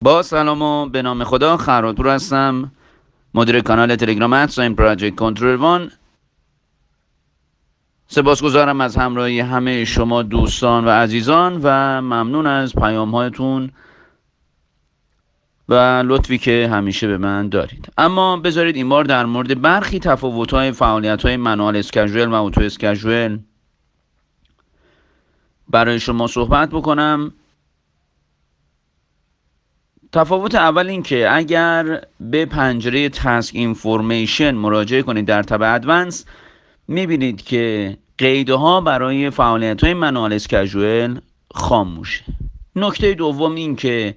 با سلام و به نام خدا خراتور هستم. مدیر کانال تلگرام این پراجکت کنترل وان. سپاسگزارم از همراهی همه شما دوستان و عزیزان و ممنون از پیام هایتون و لطفی که همیشه به من دارید. اما بذارید این بار در مورد برخی تفاوت های فعالیت های منوال اسکجول و اوتو اسکجول برای شما صحبت بکنم. تفاوت اول این که اگر به پنجره Task Information مراجعه کنید در tab Advanced می‌بینید که قیده برای فعالیت های Manual Schedule خاموشه نکته دوم این که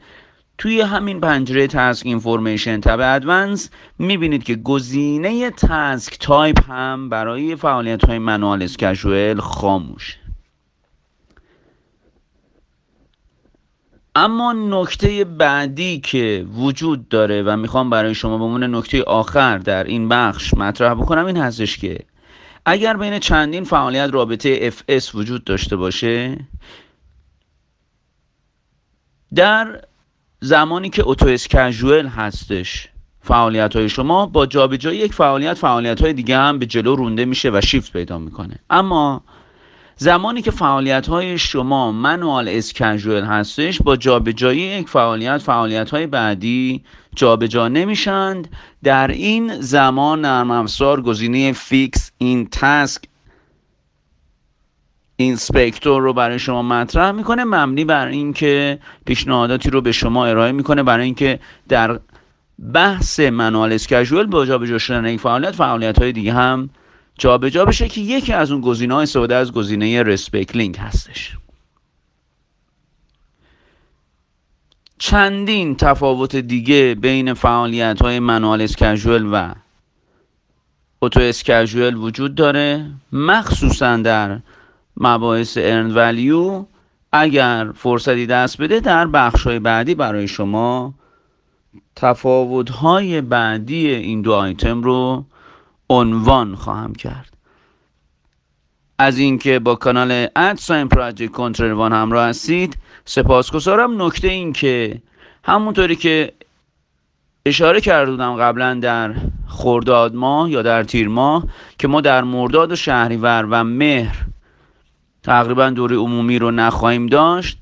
توی همین پنجره Task Information tab Advanced می‌بینید که گزینه Task Type هم برای فعالیت های Manual Schedule خاموشه اما نکته بعدی که وجود داره و می‌خوام برای شما به عنوان نکته آخر در این بخش مطرح بکنم این هستش که اگر بین چندین فعالیت رابطه FS وجود داشته باشه در زمانی که اوتو اسکجول هستش فعالیت های شما با جابجایی یک فعالیت فعالیت های دیگه هم به جلو رونده میشه و شیفت پیدا می‌کنه. اما زمانی که فعالیت های شما Manual Schedule هستش با جابجایی یک فعالیت فعالیت های بعدی جابجا نمیشند. در این زمان نرم افزار گزینه Fix in Task Inspector رو برای شما مطرح می‌کنه مبنی بر اینکه پیشنهاداتی رو به شما ارائه می‌کنه برای اینکه در بحث Manual Schedule با جابجا شدن یک فعالیت فعالیت های دیگه هم جابجا جا بشه که یکی از اون گزینه های استفاده از گزینه رسپکلینگ هستش. چندین تفاوت دیگه بین فعالیت های منوال اسکجول و اوتو اسکجول وجود داره مخصوصا در مباحث ارن ولیو اگر فرصتی دست بده در بخش های بعدی برای شما تفاوت های بعدی این دو آیتم رو عنوان خواهم کرد. از اینکه با کانال ادساین پراجکت کنترل وان همراه هستید سپاسگزارم. نکته این که همونطوری که اشاره کرده بودم قبلا در خرداد ماه یا در تیر ماه که ما در مرداد و شهریور و مهر تقریبا دوره عمومی رو نخواهیم داشت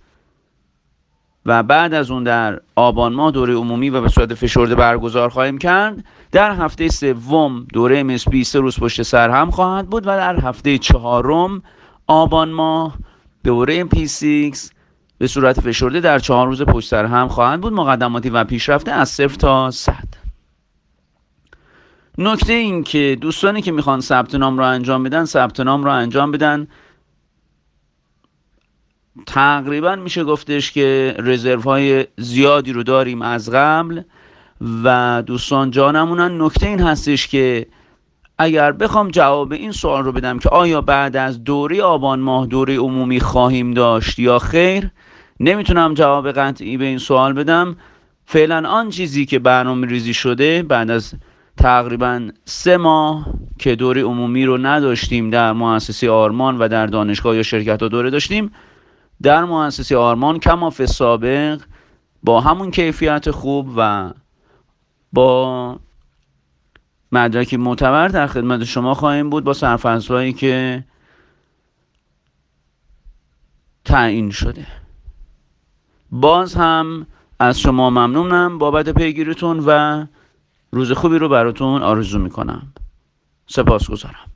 و بعد از اون در آبان ماه دوره عمومی و به صورت فشرده برگزار خواهیم کرد در هفته سوم دوره MSP سه روز پشت سر هم خواهد بود و در هفته چهارم آبان ماه دوره MP6 به صورت فشرده در چهار روز پشت سر هم خواهند بود. مقدماتی و پیشرفته از صفر تا صد. نکته این که دوستانی که می‌خوان ثبت نام رو انجام بدن ثبت نام رو انجام بدن. تقریبا میشه گفتش که رزرو های زیادی رو داریم از قبل و دوستان جانمونن نکته این هستش که اگر بخوام جواب این سوال رو بدم که آیا بعد از دوره آبان ماه دوره عمومی خواهیم داشت یا خیر نمی‌تونم جواب قطعی به این سوال بدم. فعلا آن چیزی که برنامه ریزی شده بعد از تقریبا سه ماه که دوره عمومی رو نداشتیم در مؤسسه آرمان و در دانشگاه یا شرکت ها دوره داشتیم در مؤسسه آرمان کماف سابق با همون کیفیت خوب و با مدرکی معتبر در خدمت شما خواهیم بود با سرفصلهایی که تعیین شده. باز هم از شما ممنونم بابت پیگیریتون و روز خوبی رو براتون آرزو می‌کنم. سپاس گذارم